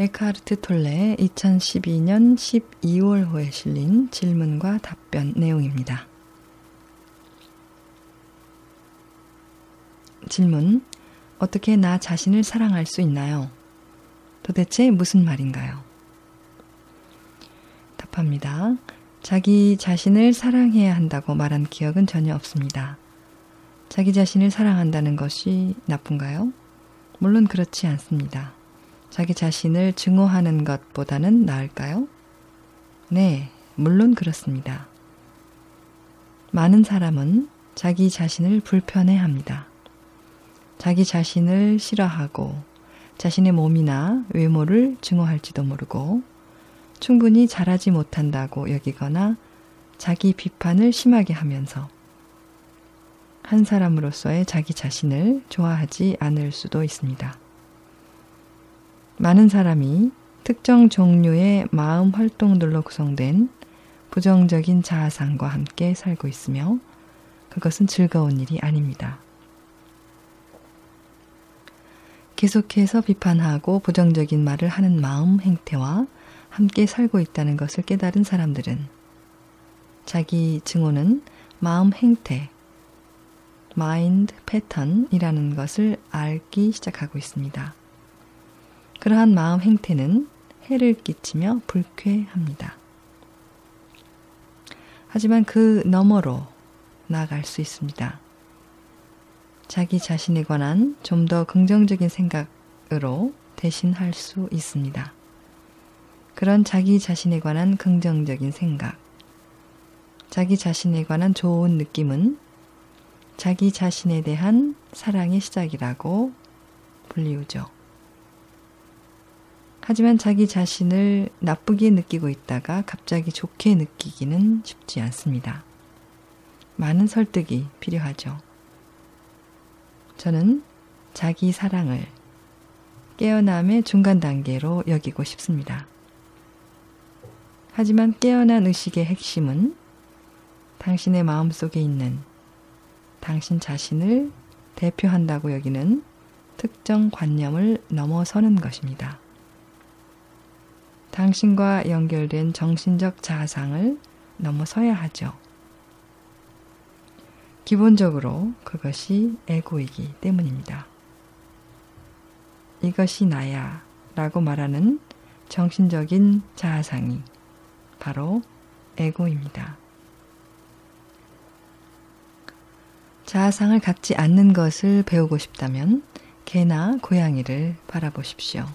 에크하르트 톨레의 2012년 12월호에 실린 질문과 답변 내용입니다. 질문. 어떻게 나 자신을 사랑할 수 있나요? 도대체 무슨 말인가요? 답합니다. 자기 자신을 사랑해야 한다고 말한 기억은 전혀 없습니다. 자기 자신을 사랑한다는 것이 나쁜가요? 물론 그렇지 않습니다. 자기 자신을 증오하는 것보다는 나을까요? 네, 물론 그렇습니다. 많은 사람은 자기 자신을 불편해 합니다. 자기 자신을 싫어하고 자신의 몸이나 외모를 증오할지도 모르고 충분히 잘하지 못한다고 여기거나 자기 비판을 심하게 하면서 한 사람으로서의 자기 자신을 좋아하지 않을 수도 있습니다. 많은 사람이 특정 종류의 마음 활동들로 구성된 부정적인 자아상과 함께 살고 있으며 그것은 즐거운 일이 아닙니다. 계속해서 비판하고 부정적인 말을 하는 마음 행태와 함께 살고 있다는 것을 깨달은 사람들은 자기 증오는 마음 행태, 마인드 패턴이라는 것을 알기 시작하고 있습니다. 그러한 마음 행태는 해를 끼치며 불쾌합니다. 하지만 그 너머로 나아갈 수 있습니다. 자기 자신에 관한 좀 더 긍정적인 생각으로 대신할 수 있습니다. 그런 자기 자신에 관한 긍정적인 생각, 자기 자신에 관한 좋은 느낌은 자기 자신에 대한 사랑의 시작이라고 불리우죠. 하지만 자기 자신을 나쁘게 느끼고 있다가 갑자기 좋게 느끼기는 쉽지 않습니다. 많은 설득이 필요하죠. 저는 자기 사랑을 깨어남의 중간 단계로 여기고 싶습니다. 하지만 깨어난 의식의 핵심은 당신의 마음 속에 있는 당신 자신을 대표한다고 여기는 특정 관념을 넘어서는 것입니다. 당신과 연결된 정신적 자상을 넘어서야 하죠. 기본적으로 그것이 에고이기 때문입니다. 이것이 나야 라고 말하는 정신적인 자아상이 바로 에고입니다. 자아상을 갖지 않는 것을 배우고 싶다면 개나 고양이를 바라보십시오.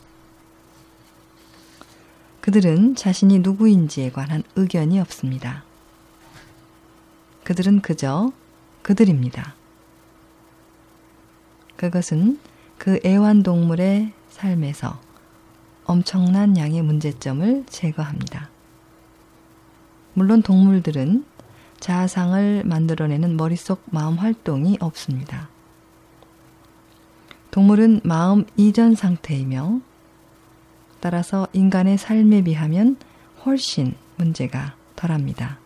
그들은 자신이 누구인지에 관한 의견이 없습니다. 그들은 그저 그들입니다. 그것은 그 애완동물의 삶에서 엄청난 양의 문제점을 제거합니다. 물론 동물들은 자아상을 만들어내는 머릿속 마음 활동이 없습니다. 동물은 마음 이전 상태이며 따라서 인간의 삶에 비하면 훨씬 문제가 덜합니다.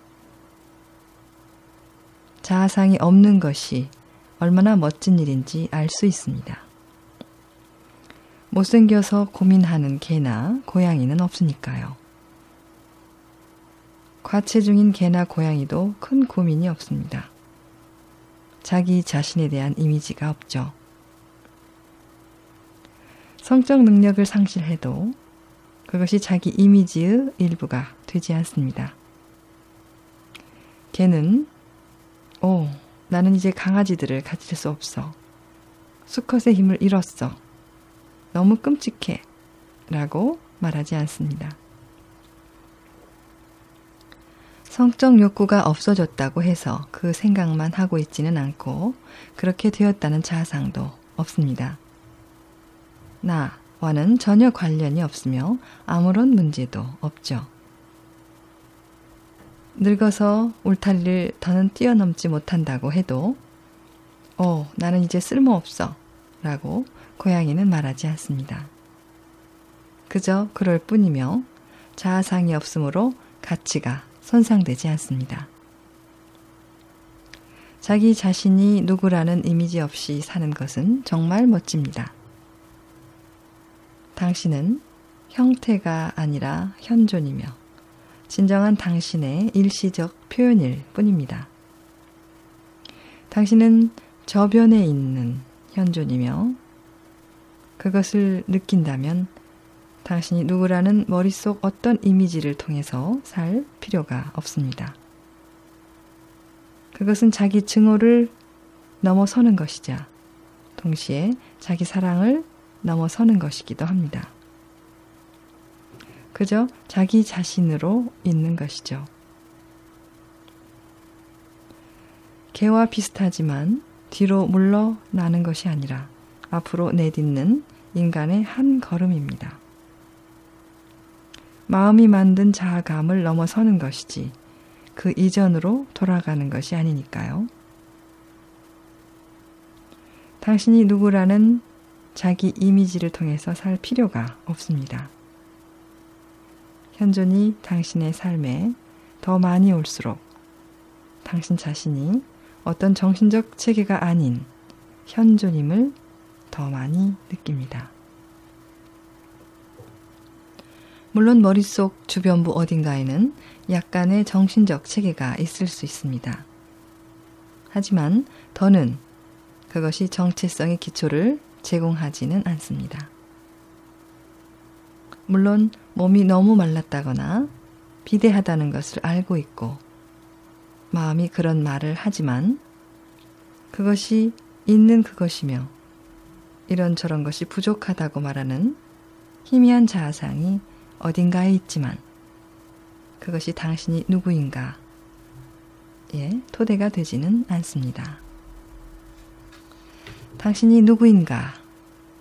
자아상이 없는 것이 얼마나 멋진 일인지 알 수 있습니다. 못생겨서 고민하는 개나 고양이는 없으니까요. 과체중인 개나 고양이도 큰 고민이 없습니다. 자기 자신에 대한 이미지가 없죠. 성적 능력을 상실해도 그것이 자기 이미지의 일부가 되지 않습니다. 개는, 오, 나는 이제 강아지들을 가질 수 없어. 수컷의 힘을 잃었어. 너무 끔찍해. 라고 말하지 않습니다. 성적 욕구가 없어졌다고 해서 그 생각만 하고 있지는 않고 그렇게 되었다는 자상도 없습니다. 나 와는 전혀 관련이 없으며 아무런 문제도 없죠. 늙어서 울타리를 더는 뛰어넘지 못한다고 해도 어, 나는 이제 쓸모없어 라고 고양이는 말하지 않습니다. 그저 그럴 뿐이며 자아상이 없으므로 가치가 손상되지 않습니다. 자기 자신이 누구라는 이미지 없이 사는 것은 정말 멋집니다. 당신은 형태가 아니라 현존이며 진정한 당신의 일시적 표현일 뿐입니다. 당신은 저변에 있는 현존이며 그것을 느낀다면 당신이 누구라는 머릿속 어떤 이미지를 통해서 살 필요가 없습니다. 그것은 자기 증오를 넘어서는 것이자 동시에 자기 사랑을 넘어서는 것이기도 합니다. 그저 자기 자신으로 있는 것이죠. 개와 비슷하지만 뒤로 물러나는 것이 아니라 앞으로 내딛는 인간의 한 걸음입니다. 마음이 만든 자아감을 넘어서는 것이지 그 이전으로 돌아가는 것이 아니니까요. 당신이 누구라는 자기 이미지를 통해서 살 필요가 없습니다. 현존이 당신의 삶에 더 많이 올수록 당신 자신이 어떤 정신적 체계가 아닌 현존임을 더 많이 느낍니다. 물론 머릿속 주변부 어딘가에는 약간의 정신적 체계가 있을 수 있습니다. 하지만 더는 그것이 정체성의 기초를 제공하지는 않습니다. 물론 몸이 너무 말랐다거나 비대하다는 것을 알고 있고 마음이 그런 말을 하지만 그것이 있는 그것이며 이런저런 것이 부족하다고 말하는 희미한 자아상이 어딘가에 있지만 그것이 당신이 누구인가 예, 토대가 되지는 않습니다. 당신이 누구인가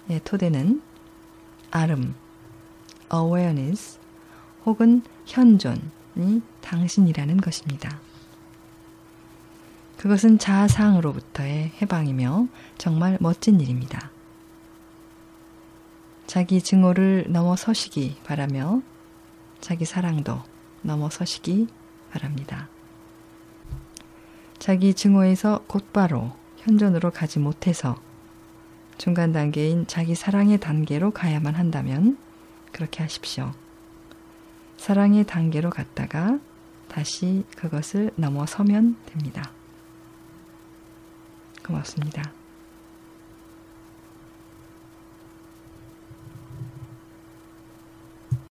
예, 토대는 아름, awareness 혹은 현존이 당신이라는 것입니다. 그것은 자아상으로부터의 해방이며 정말 멋진 일입니다. 자기 증오를 넘어서시기 바라며 자기 사랑도 넘어서시기 바랍니다. 자기 증오에서 곧바로 현존으로 가지 못해서 중간 단계인 자기 사랑의 단계로 가야만 한다면 그렇게 하십시오. 사랑의 단계로 갔다가 다시 그것을 넘어서면 됩니다. 고맙습니다.